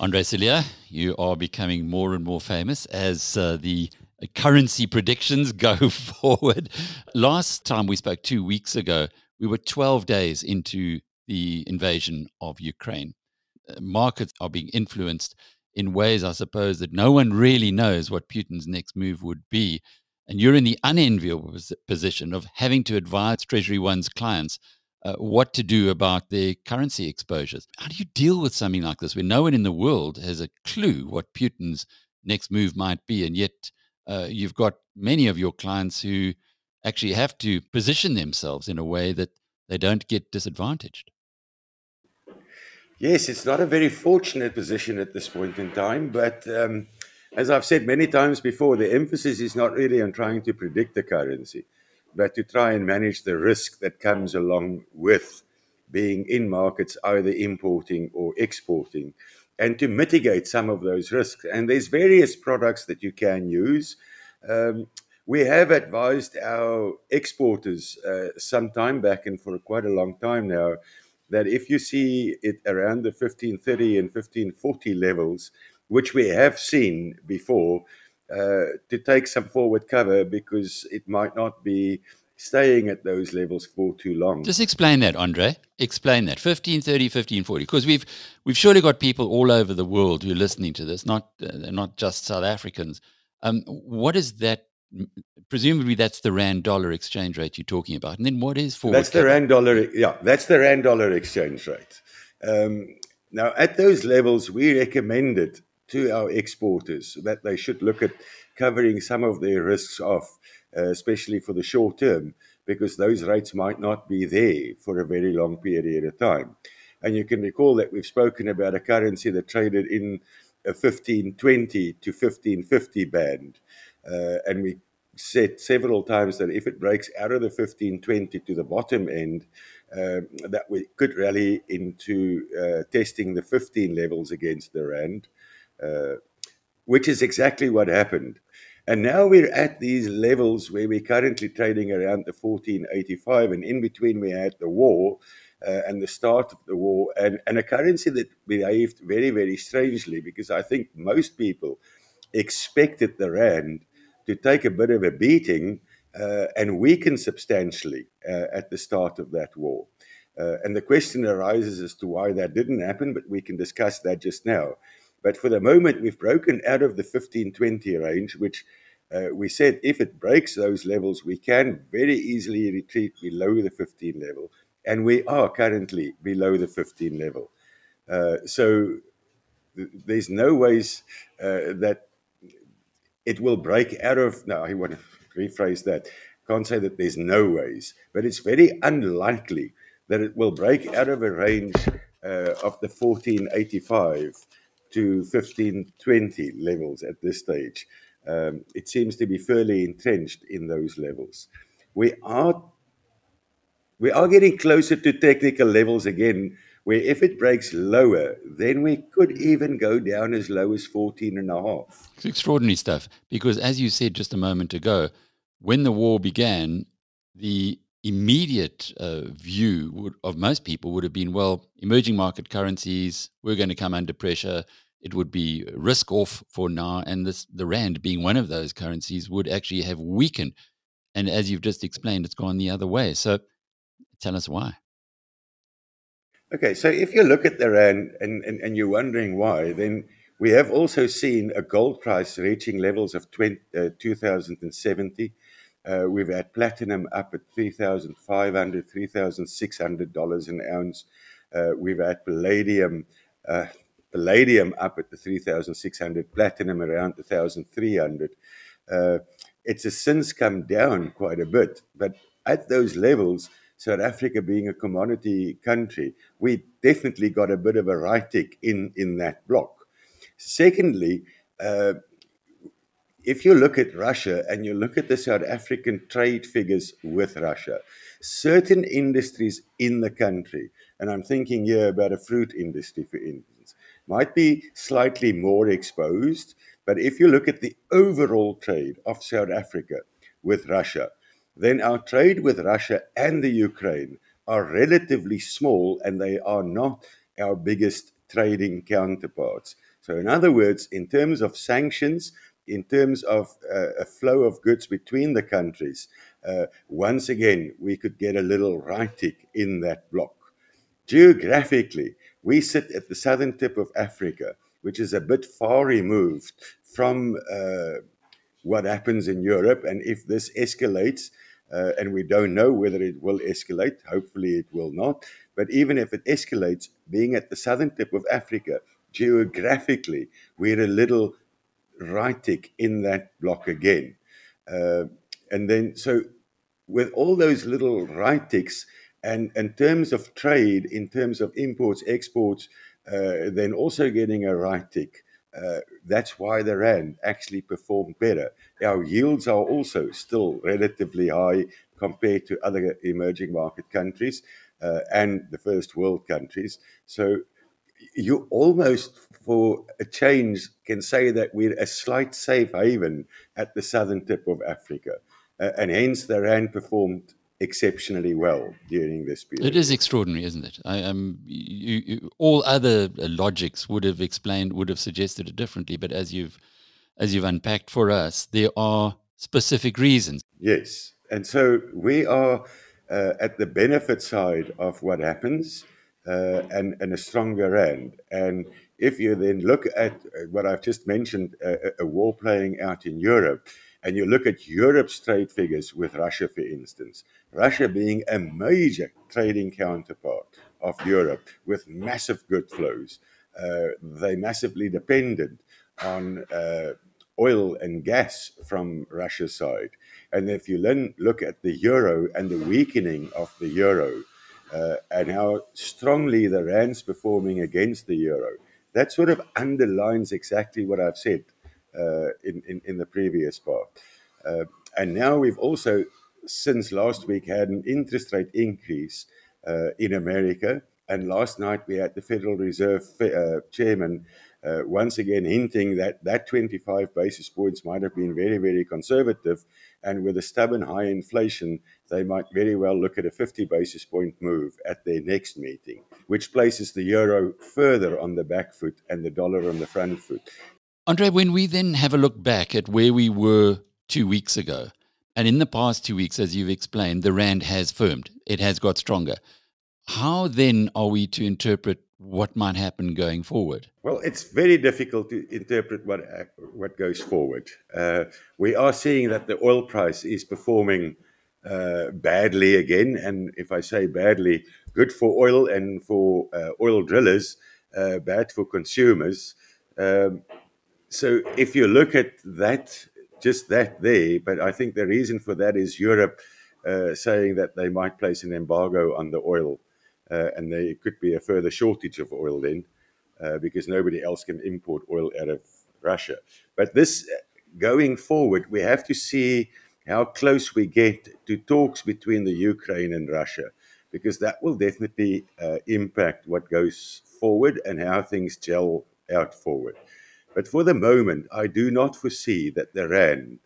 Andre Cilliers, you are becoming more and more famous as uh, the currency predictions go forward. Last time we spoke two weeks ago, we were 12 days into the invasion of Ukraine. Uh, markets are being influenced in ways, I suppose, that no one really knows what Putin's next move would be. And you're in the unenviable position of having to advise TreasuryONE's clients uh, what to do about their currency exposures. How do you deal with something like this where no one in the world has a clue what Putin's next move might be? And yet uh, you've got many of your clients who actually have to position themselves in a way that they don't get disadvantaged. Yes, it's not a very fortunate position at this point in time, but um, as I've said many times before, the emphasis is not really on trying to predict the currency, but to try and manage the risk that comes along with being in markets, either importing or exporting, and to mitigate some of those risks. And there's various products that you can use. Um, we have advised our exporters uh, some time back and for quite a long time now that if you see it around the 1530 and 1540 levels, which we have seen before, to take some forward cover because it might not be staying at those levels for too long. Just explain that, Andre. Explain that. 1530, 1540. Because we've we've surely got people all over the world who are listening to this, not uh, not just South Africans. Um, what is that presumably that's the rand dollar exchange rate you're talking about. And then what is forward? That's the rand dollar. Yeah, that's the rand dollar exchange rate. Um, now, at those levels, we recommended to our exporters that they should look at covering some of their risks off, uh, especially for the short term, because those rates might not be there for a very long period of time. And you can recall that we've spoken about a currency that traded in a 1520 to 1550 band. Uh, and we said several times that if it breaks out of the 1520 to the bottom end, uh, that we could rally into uh, testing the 15 levels against the rand, uh, which is exactly what happened. And now we're at these levels where we're currently trading around the 1485, and in between we had the war. Uh, and the start of the war, and, and a currency that behaved very, very strangely because I think most people expected the rand to take a bit of a beating uh, and weaken substantially uh, at the start of that war. Uh, and the question arises as to why that didn't happen, but we can discuss that just now. But for the moment, we've broken out of the 1520 range, which uh, we said if it breaks those levels, we can very easily retreat below the 15 level. And we are currently below the 15 level. Uh, so th- there's no ways uh, that it will break out of. No, I want to rephrase that. Can't say that there's no ways, but it's very unlikely that it will break out of a range uh, of the 1485 to 1520 levels at this stage. Um, it seems to be fairly entrenched in those levels. We are we are getting closer to technical levels again where if it breaks lower, then we could even go down as low as 14 and a half. It's extraordinary stuff because, as you said just a moment ago, when the war began, the immediate uh, view would, of most people would have been well, emerging market currencies, we're going to come under pressure. It would be risk off for now. And this, the Rand being one of those currencies would actually have weakened. And as you've just explained, it's gone the other way. So tell us why. Okay, so if you look at the Rand and, and, and you're wondering why, then we have also seen a gold price reaching levels of 20, uh, 2070. Uh, we've had platinum up at $3,500, $3,600 an ounce. Uh, we've had palladium, uh, palladium up at the 3,600, platinum around the 1,300. Uh, it's since come down quite a bit, but at those levels, South Africa being a commodity country, we definitely got a bit of a right tick in, in that block. Secondly, uh, if you look at Russia and you look at the South African trade figures with Russia, certain industries in the country, and I'm thinking here about a fruit industry, for instance, might be slightly more exposed. But if you look at the overall trade of South Africa with Russia, then our trade with Russia and the Ukraine are relatively small and they are not our biggest trading counterparts. So, in other words, in terms of sanctions, in terms of a flow of goods between the countries, uh, once again, we could get a little right tick in that block. Geographically, we sit at the southern tip of Africa, which is a bit far removed from uh, what happens in Europe. And if this escalates, uh, and we don't know whether it will escalate, hopefully it will not. But even if it escalates, being at the southern tip of Africa, geographically, we're a little rightic in that block again. Uh, and then, so with all those little rightics, and in terms of trade, in terms of imports, exports, uh, then also getting a right tick. Uh, that's why the rand actually performed better. Our yields are also still relatively high compared to other emerging market countries uh, and the first world countries. So you almost, for a change, can say that we're a slight safe haven at the southern tip of Africa. Uh, and hence the rand performed exceptionally well during this period. It is extraordinary, isn't it? I, um, you, you, all other logics would have explained, would have suggested it differently. But as you've as you've unpacked for us, there are specific reasons. Yes, and so we are uh, at the benefit side of what happens, uh, and and a stronger rand. And if you then look at uh, what I've just mentioned, a, a war playing out in Europe and you look at Europe's trade figures with Russia, for instance, Russia being a major trading counterpart of Europe with massive good flows, uh, they massively dependent on uh, oil and gas from Russia's side. And if you then look at the euro and the weakening of the euro, uh, and how strongly the rand's performing against the euro, that sort of underlines exactly what I've said uh, in, in, in the previous part. Uh, and now we've also, since last week, had an interest rate increase uh, in America. And last night we had the Federal Reserve uh, chairman uh, once again hinting that that 25 basis points might have been very, very conservative. And with a stubborn high inflation, they might very well look at a 50 basis point move at their next meeting, which places the euro further on the back foot and the dollar on the front foot. Andre, when we then have a look back at where we were two weeks ago, and in the past two weeks, as you've explained, the Rand has firmed, it has got stronger. How then are we to interpret what might happen going forward? Well, it's very difficult to interpret what what goes forward. Uh, we are seeing that the oil price is performing uh, badly again, and if I say badly, good for oil and for uh, oil drillers, uh, bad for consumers. Um, so if you look at that, just that there, but I think the reason for that is Europe uh, saying that they might place an embargo on the oil, uh, and there could be a further shortage of oil then, uh, because nobody else can import oil out of Russia. But this going forward, we have to see how close we get to talks between the Ukraine and Russia, because that will definitely uh, impact what goes forward and how things gel out forward. But for the moment, I do not foresee that the RAND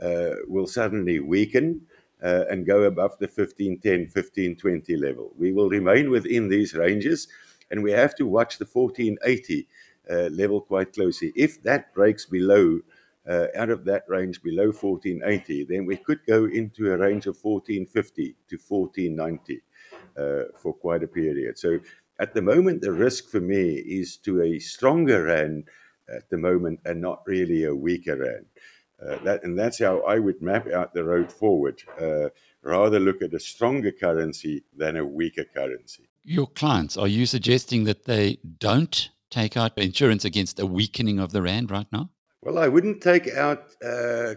uh, will suddenly weaken uh, and go above the 1510, 1520 level. We will remain within these ranges, and we have to watch the 1480 uh, level quite closely. If that breaks below, uh, out of that range below 1480, then we could go into a range of 1450 to 1490 uh, for quite a period. So at the moment, the risk for me is to a stronger rand at the moment and not really a weaker rand. Uh, that, and that's how I would map out the road forward. Uh, rather look at a stronger currency than a weaker currency. Your clients, are you suggesting that they don't take out insurance against a weakening of the rand right now? Well, I wouldn't take out uh,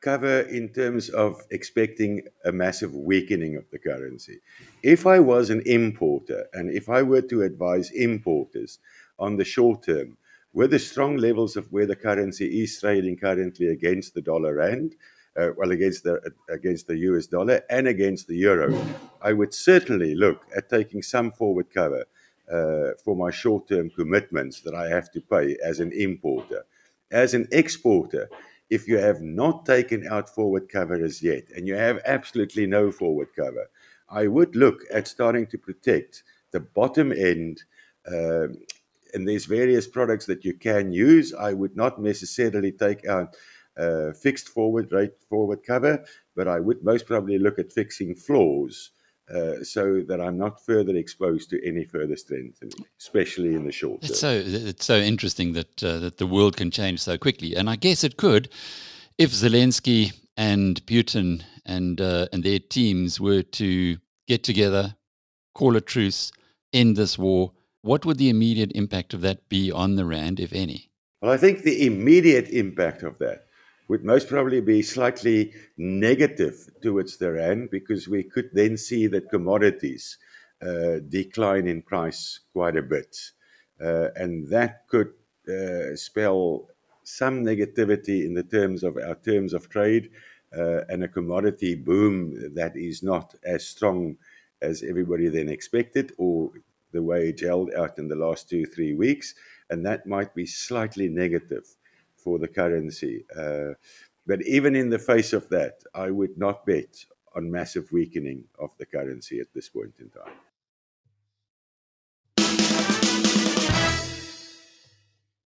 cover in terms of expecting a massive weakening of the currency. If I was an importer and if I were to advise importers on the short term, with the strong levels of where the currency is trading currently against the dollar rand, uh, well, against the against the US dollar and against the euro, I would certainly look at taking some forward cover uh, for my short-term commitments that I have to pay as an importer. As an exporter, if you have not taken out forward cover as yet, and you have absolutely no forward cover, I would look at starting to protect the bottom end. Uh, and there's various products that you can use. I would not necessarily take out uh, fixed forward rate forward cover, but I would most probably look at fixing floors uh, so that I'm not further exposed to any further strengthening, especially in the short term. It's so it's so interesting that uh, that the world can change so quickly, and I guess it could if Zelensky and Putin and uh, and their teams were to get together, call a truce, end this war. What would the immediate impact of that be on the rand, if any? Well, I think the immediate impact of that would most probably be slightly negative towards the rand because we could then see that commodities uh, decline in price quite a bit. Uh, and that could uh, spell some negativity in the terms of our terms of trade uh, and a commodity boom that is not as strong as everybody then expected or the way it held out in the last two, three weeks. And that might be slightly negative for the currency. Uh, but even in the face of that, I would not bet on massive weakening of the currency at this point in time.